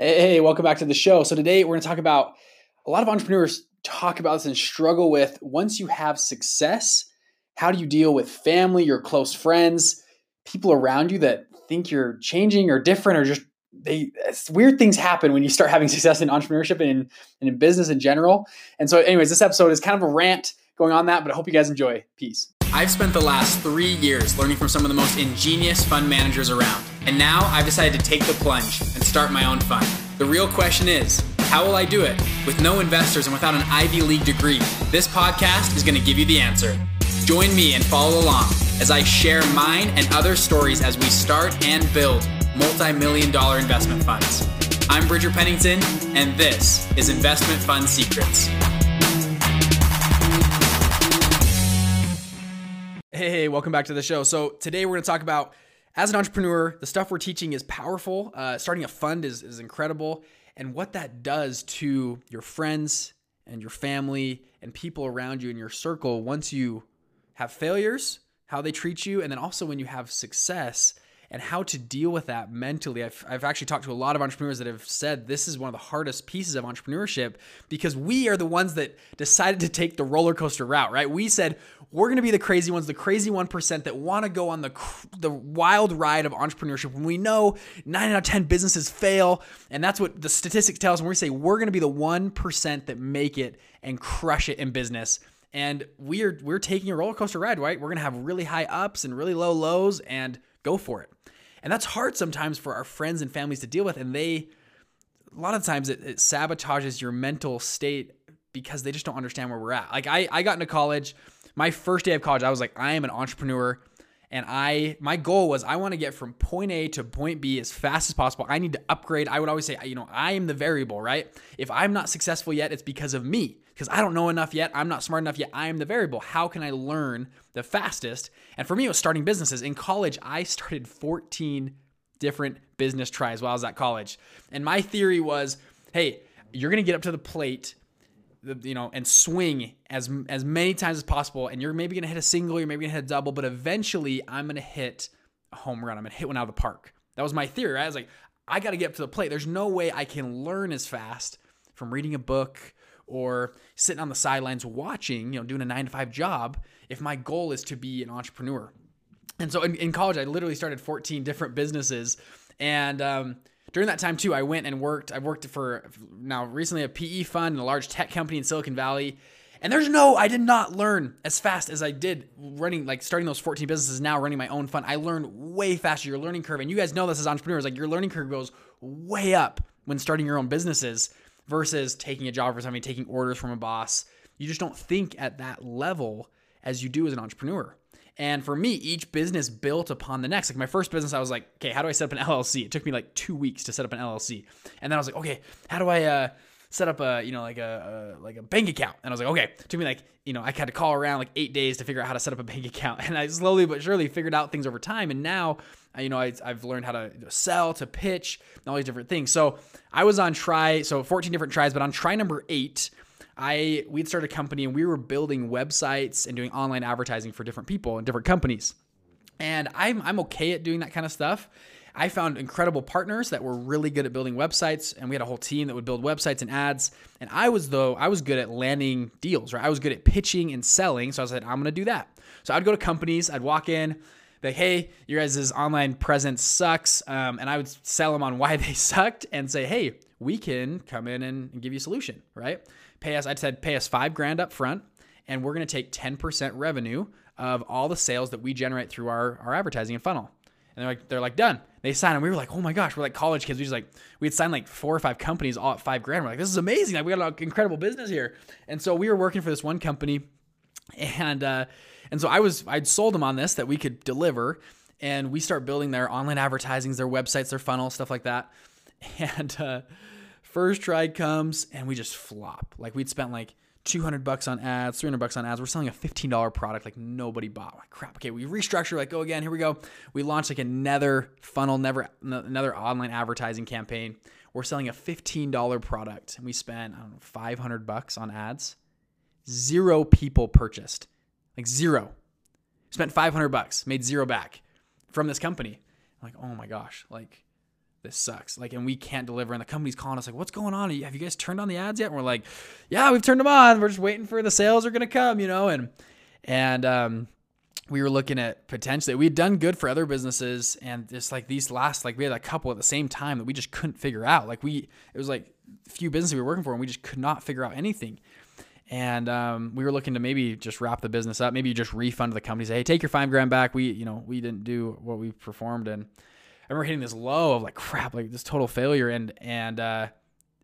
Hey, welcome back to the show. So today we're going to talk about a lot of entrepreneurs talk about this and struggle with once you have success, how do you deal with family, your close friends, people around you that think you're changing or different or just they weird things happen when you start having success in entrepreneurship and in, and in business in general. And so anyways, this episode is kind of a rant going on that, but I hope you guys enjoy. Peace. I've spent the last three years learning from some of the most ingenious fund managers around. And now I've decided to take the plunge start my own fund. The real question is, how will I do it? With no investors and without an Ivy League degree, this podcast is going to give you the answer. Join me and follow along as I share mine and other stories as we start and build multi million dollar investment funds. I'm Bridger Pennington, and this is Investment Fund Secrets. Hey, welcome back to the show. So, today we're going to talk about as an entrepreneur, the stuff we're teaching is powerful. Uh, starting a fund is, is incredible. And what that does to your friends and your family and people around you in your circle once you have failures, how they treat you, and then also when you have success and how to deal with that mentally. I've, I've actually talked to a lot of entrepreneurs that have said this is one of the hardest pieces of entrepreneurship because we are the ones that decided to take the roller coaster route, right? We said, we're going to be the crazy ones, the crazy 1% that want to go on the, the wild ride of entrepreneurship when we know 9 out of 10 businesses fail. And that's what the statistics tell us when we say we're going to be the 1% that make it and crush it in business. And we're we're taking a roller coaster ride, right? We're gonna have really high ups and really low lows, and go for it. And that's hard sometimes for our friends and families to deal with. And they, a lot of times, it, it sabotages your mental state because they just don't understand where we're at. Like I, I got into college, my first day of college, I was like, I am an entrepreneur. And I, my goal was I want to get from point A to point B as fast as possible. I need to upgrade. I would always say, you know, I am the variable, right? If I'm not successful yet, it's because of me because I don't know enough yet. I'm not smart enough yet. I am the variable. How can I learn the fastest? And for me, it was starting businesses. In college, I started 14 different business tries while I was at college. And my theory was, hey, you're going to get up to the plate you know, and swing as as many times as possible. And you're maybe gonna hit a single, you're maybe gonna hit a double, but eventually I'm gonna hit a home run. I'm gonna hit one out of the park. That was my theory. Right? I was like, I gotta get up to the plate. There's no way I can learn as fast from reading a book or sitting on the sidelines watching, you know, doing a nine to five job if my goal is to be an entrepreneur. And so in, in college, I literally started 14 different businesses. And um, during that time, too, I went and worked. I worked for now recently a PE fund and a large tech company in Silicon Valley. And there's no, I did not learn as fast as I did running, like starting those 14 businesses, now running my own fund. I learned way faster. Your learning curve, and you guys know this as entrepreneurs, like your learning curve goes way up when starting your own businesses versus taking a job for somebody, taking orders from a boss. You just don't think at that level as you do as an entrepreneur. And for me, each business built upon the next. Like my first business, I was like, okay, how do I set up an LLC? It took me like two weeks to set up an LLC. And then I was like, okay, how do I uh, set up a, you know, like a, a, like a bank account? And I was like, okay, took me like, you know, I had to call around like eight days to figure out how to set up a bank account. And I slowly but surely figured out things over time. And now you know, I, have learned how to sell, to pitch, and all these different things. So I was on try, so 14 different tries, but on try number eight, I we'd started a company and we were building websites and doing online advertising for different people and different companies. And I'm I'm okay at doing that kind of stuff. I found incredible partners that were really good at building websites, and we had a whole team that would build websites and ads. And I was though I was good at landing deals, right? I was good at pitching and selling, so I said I'm gonna do that. So I'd go to companies, I'd walk in, like, hey, your guys' online presence sucks. Um, and I would sell them on why they sucked and say, hey, we can come in and, and give you a solution, right? Pay us, I said, pay us five grand up front, and we're to take 10% revenue of all the sales that we generate through our, our advertising and funnel. And they're like, they're like, done. They signed, and we were like, oh my gosh, we're like college kids. We just like, we had signed like four or five companies all at five grand. We're like, this is amazing. Like, we got an incredible business here. And so we were working for this one company, and uh, and so I was I'd sold them on this that we could deliver, and we start building their online advertisings, their websites, their funnel, stuff like that. And uh, first try comes, and we just flop. Like we'd spent like 200 bucks on ads, 300 bucks on ads. We're selling a $15 product like nobody bought. Like crap. Okay, we restructure. Like go again. Here we go. We launched like another funnel, never another online advertising campaign. We're selling a $15 product, and we spent I don't know 500 bucks on ads. Zero people purchased. Like zero. Spent 500 bucks, made zero back from this company. I'm like, oh my gosh, like this sucks. Like, and we can't deliver. And the company's calling us like, what's going on? Have you guys turned on the ads yet? And we're like, yeah, we've turned them on. We're just waiting for the sales are going to come, you know? And, and, um, we were looking at potentially we had done good for other businesses and just like these last like we had a couple at the same time that we just couldn't figure out like we it was like a few businesses we were working for and we just could not figure out anything and um, we were looking to maybe just wrap the business up maybe just refund the company say hey take your five grand back we you know we didn't do what we performed and I remember hitting this low of like crap, like this total failure. And and uh,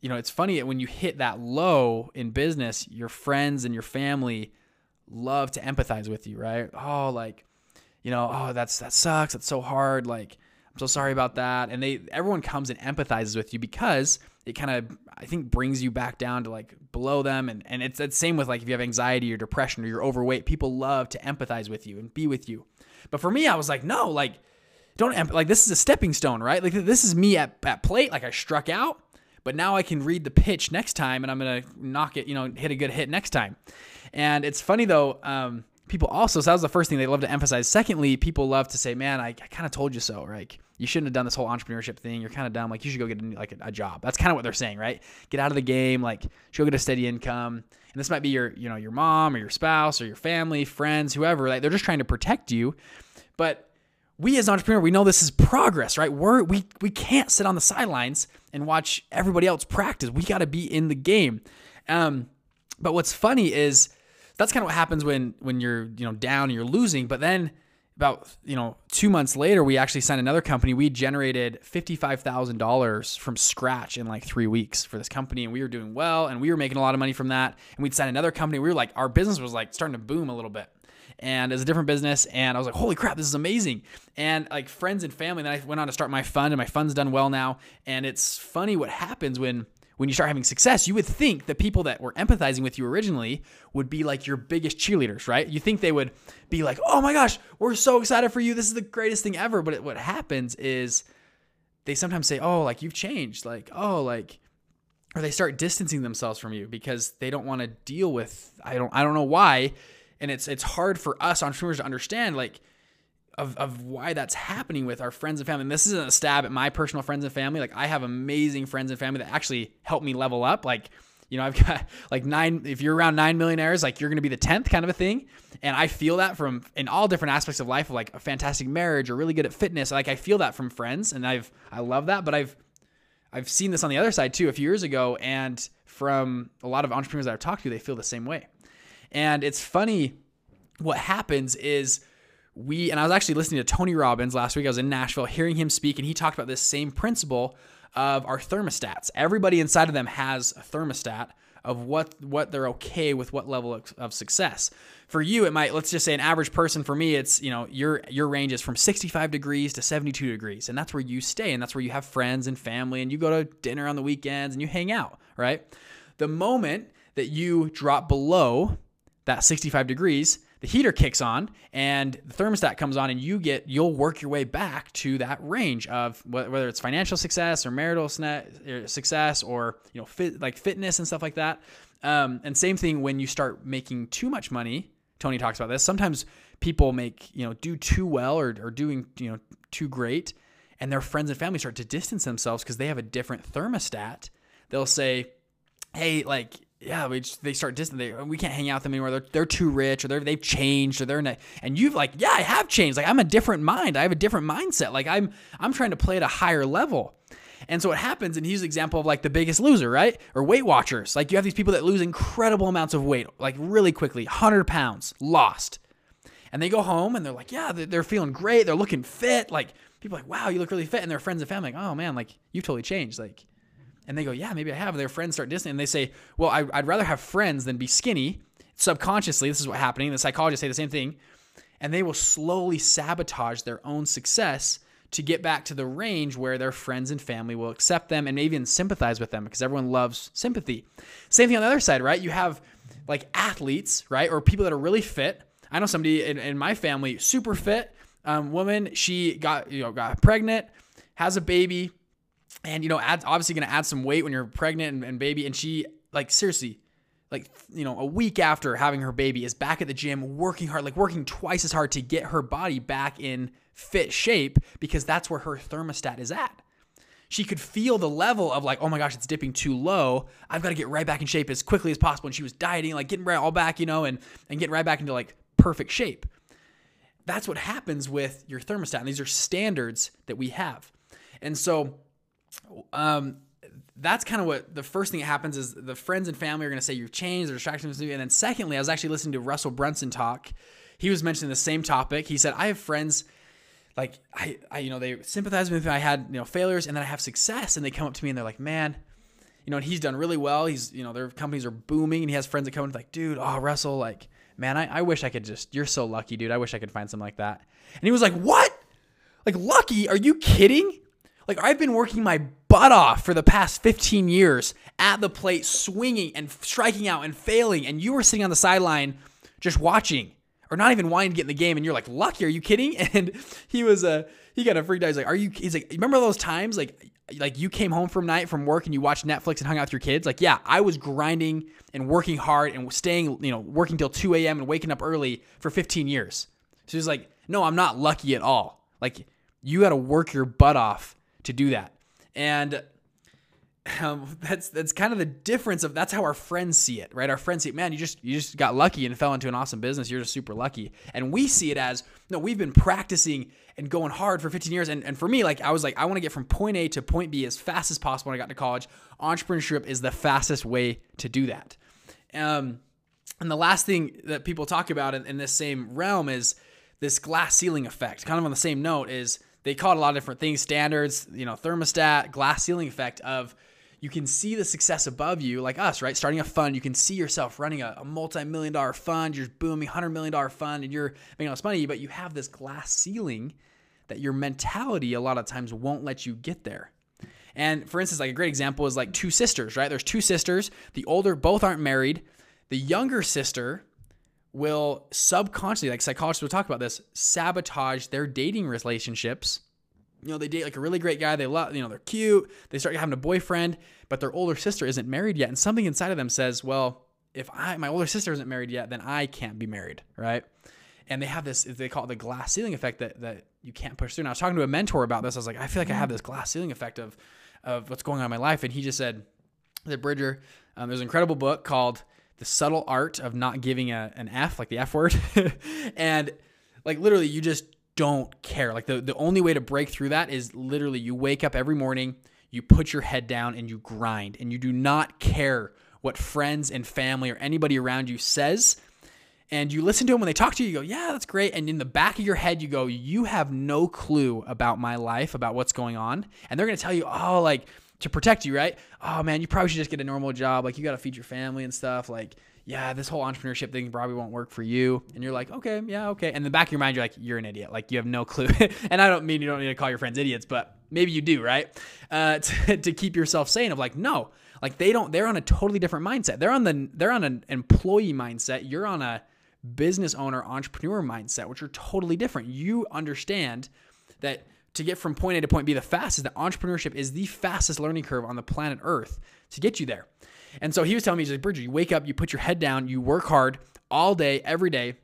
you know, it's funny when you hit that low in business, your friends and your family love to empathize with you, right? Oh, like, you know, oh, that's that sucks. That's so hard. Like, I'm so sorry about that. And they everyone comes and empathizes with you because it kind of I think brings you back down to like below them. And and it's the same with like if you have anxiety or depression or you're overweight, people love to empathize with you and be with you. But for me, I was like, no, like don't like this is a stepping stone, right? Like this is me at, at plate, like I struck out, but now I can read the pitch next time and I'm gonna knock it, you know, hit a good hit next time. And it's funny though, um, people also, so that was the first thing they love to emphasize. Secondly, people love to say, man, I, I kind of told you so, right? You shouldn't have done this whole entrepreneurship thing. You're kind of dumb. Like you should go get a, like a, a job. That's kind of what they're saying, right? Get out of the game. Like go get a steady income. And this might be your, you know, your mom or your spouse or your family, friends, whoever. Like they're just trying to protect you. But we as entrepreneurs, we know this is progress, right? We're we we can't sit on the sidelines and watch everybody else practice. We got to be in the game. Um, but what's funny is that's kind of what happens when when you're you know down and you're losing. But then about you know two months later, we actually signed another company. We generated fifty five thousand dollars from scratch in like three weeks for this company, and we were doing well, and we were making a lot of money from that. And we'd sign another company. We were like our business was like starting to boom a little bit and it's a different business. And I was like, holy crap, this is amazing. And like friends and family, then I went on to start my fund, and my fund's done well now. And it's funny what happens when when you start having success, you would think the people that were empathizing with you originally would be like your biggest cheerleaders, right? You think they would be like, oh my gosh, we're so excited for you. This is the greatest thing ever. But it, what happens is they sometimes say, oh, like you've changed. Like, oh, like, or they start distancing themselves from you because they don't want to deal with, I don't, I don't know why and it's it's hard for us entrepreneurs to understand like of, of why that's happening with our friends and family. And this isn't a stab at my personal friends and family. Like I have amazing friends and family that actually help me level up. Like, you know, I've got like nine, if you're around nine millionaires, like you're going to be the 10th kind of a thing. And I feel that from in all different aspects of life, like a fantastic marriage or really good at fitness. Like I feel that from friends and I've, I love that, but I've, I've seen this on the other side too, a few years ago. And from a lot of entrepreneurs that I've talked to, they feel the same way. And it's funny what happens is we and I was actually listening to Tony Robbins last week. I was in Nashville hearing him speak and he talked about this same principle of our thermostats. Everybody inside of them has a thermostat of what what they're okay with what level of, of success. For you it might let's just say an average person for me it's, you know, your your range is from 65 degrees to 72 degrees and that's where you stay and that's where you have friends and family and you go to dinner on the weekends and you hang out, right? The moment that you drop below that 65 degrees, the heater kicks on and the thermostat comes on and you get you'll work your way back to that range of whether it's financial success or marital er, success or you know fit, like fitness and stuff like that. Um, and same thing when you start making too much money tony talks about this sometimes people make you know do too well or, or doing you know too great and their friends and family start to distance themselves because they have a different thermostat. They'll say hey like yeah, we just, they start distant. They, we can't hang out with them anymore. They're, they're too rich, or they're they've changed, or they're a, and you've like, yeah, I have changed. Like I'm a different mind. I have a different mindset. Like I'm I'm trying to play at a higher level. And so what happens, and he's an example of like the biggest loser, right? Or Weight Watchers. Like you have these people that lose incredible amounts of weight, like really quickly, 100 pounds lost. And they go home and they're like, yeah, they're feeling great. They're looking fit. Like people like, wow, you look really fit. And their friends and family like, oh man, like you've totally changed. Like and they go, yeah, maybe I have. And their friends start dissing, and they say, well, I, would rather have friends than be skinny. Subconsciously, this is what's happening. The psychologists say the same thing, and they will slowly sabotage their own success to get back to the range where their friends and family will accept them and maybe even sympathize with them because everyone loves sympathy. Same thing on the other side, right? You have like athletes, right, or people that are really fit. I know somebody in, in my family, super fit um, woman. She got you know got pregnant, has a baby, and you know, obviously going to add some weight when you're pregnant and, and baby. And she, like, seriously, like you know, a week after having her baby, is back at the gym working hard, like working twice as hard to get her body back in fit shape because that's where her thermostat is at. she could feel the level of like, oh my gosh, it's dipping too low. I've got to get right back in shape as quickly as possible. And she was dieting, like getting right all back, you know, and and getting right back into like perfect shape. That's what happens with your thermostat. And these are standards that we have. And so um that's kind of what the first thing that happens is the friends and family are going to say you've changed, they're distractions. And then secondly, I was actually listening to Russell Brunson talk. He was mentioning the same topic. He said, I have friends like I, I you know they sympathize with me I had you know failures and then I have success. And they come up to me and they're like man you know and he's done really well. He's you know their companies are booming and he has friends that come and like dude oh Russell like man I, I wish I could just you're so lucky dude. I wish I could find something like that. And he was like what? Like lucky? Are you kidding like I've been working my butt off for the past 15 years at the plate swinging and striking out and failing and you were sitting on the sideline just watching or not even wanting to get in the game, and you're like, "Lucky? Are you kidding?" And he was uh he got a freaked out. He's like, "Are you?" He's like, "Remember those times like like you came home from night from work and you watched Netflix and hung out with your kids? Like, yeah, I was grinding and working hard and staying, you know, working till 2 a.m. and waking up early for 15 years. So he's like, "No, I'm not lucky at all. Like, you got to work your butt off to do that." And um, that's that's kind of the difference of that's how our friends see it, right? Our friends see it, man, you just you just got lucky and fell into an awesome business. You're just super lucky. And we see it as no, we've been practicing and going hard for 15 years. And, and for me, like I was like, I want to get from point A to point B as fast as possible when I got to college. Entrepreneurship is the fastest way to do that. Um, and the last thing that people talk about in, in this same realm is this glass ceiling effect. Kind of on the same note is they call it a lot of different things, standards, you know, thermostat, glass ceiling effect of you can see the success above you, like us, right? Starting a fund, you can see yourself running a, a multi-million dollar fund, you're booming hundred million dollar fund, and you're making all this money, but you have this glass ceiling that your mentality a lot of times won't let you get there. And for instance, like a great example is like two sisters, right? There's two sisters. The older both aren't married. The younger sister will subconsciously, like psychologists will talk about this, sabotage their dating relationships you know, they date like a really great guy. They love, you know, they're cute. They start having a boyfriend, but their older sister isn't married yet. And something inside of them says, well, if I, my older sister isn't married yet, then I can't be married, right? And they have this, they call it the glass ceiling effect that, that you can't push through. And I was talking to a mentor about this. I was like, I feel like I have this glass ceiling effect of, of what's going on in my life. And he just said, that Bridger, um, there's an incredible book called The Subtle Art of Not Giving a, an F, like the F word. and like literally, you just don't care. Like the, the only way to break through that is literally you wake up every morning, you put your head down and you grind and you do not care what friends and family or anybody around you says. And you listen to them when they talk to you, you go, yeah, that's great. And in the back of your head, you go, you have no clue about my life, about what's going on. And they're going to tell you, oh, like to protect you, right? Oh man, you probably should just get a normal job. Like you got to feed your family and stuff. Like, yeah, this whole entrepreneurship thing probably won't work for you. And you're like, okay, yeah, okay. And in the back of your mind, you're like, you're an idiot. Like you have no clue. and I don't mean you don't need to call your friends idiots, but maybe you do, right? Uh, to, to keep yourself sane of like, no, like they don't. They're on a totally different mindset. They're on the they're on an employee mindset. You're on a business owner entrepreneur mindset, which are totally different. You understand that to get from point A to point B the fastest, that entrepreneurship is the fastest learning curve on the planet Earth to get you there. And so he was telling me, he's like, Bridger, you wake up, you put your head down, you work hard all day, every day.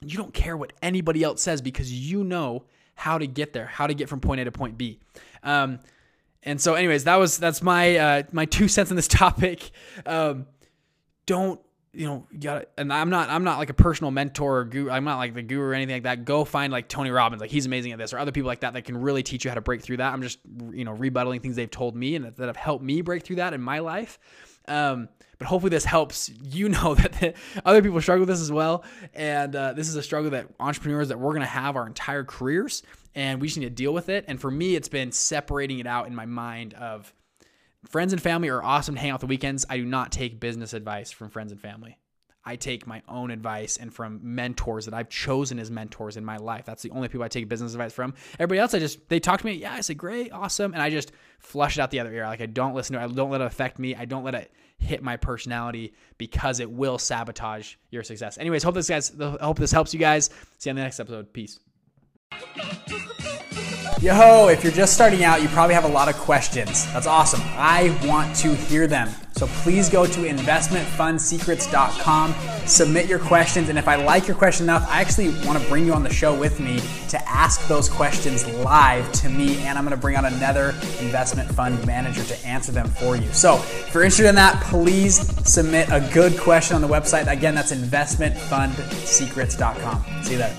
You don't care what anybody else says because you know how to get there, how to get from point A to point B. Um, and so, anyways, that was that's my uh, my two cents on this topic. Um, don't you know? You got and I'm not I'm not like a personal mentor or guru. I'm not like the guru or anything like that. Go find like Tony Robbins, like he's amazing at this, or other people like that that can really teach you how to break through that. I'm just you know rebuttaling things they've told me and that, that have helped me break through that in my life. Um, but hopefully this helps you know that the, other people struggle with this as well. And uh, this is a struggle that entrepreneurs that we're going to have our entire careers and we just need to deal with it. And for me, it's been separating it out in my mind of friends and family are awesome to hang out the weekends. I do not take business advice from friends and family. I take my own advice and from mentors that I've chosen as mentors in my life. That's the only people I take business advice from. Everybody else, I just they talk to me. Yeah, I say great, awesome, and I just flush it out the other ear. Like I don't listen to it. I don't let it affect me. I don't let it hit my personality because it will sabotage your success. Anyways, hope this guys, hope this helps you guys. See you on the next episode. Peace. Yo, ho! if you're just starting out, you probably have a lot of questions. That's awesome. I want to hear them. So please go to investmentfundsecrets.com, submit your questions, and if I like your question enough, I actually want to bring you on the show with me to ask those questions live to me, and I'm going to bring on another investment fund manager to answer them for you. So if you're interested in that, please submit a good question on the website. Again, that's investmentfundsecrets.com. See you there.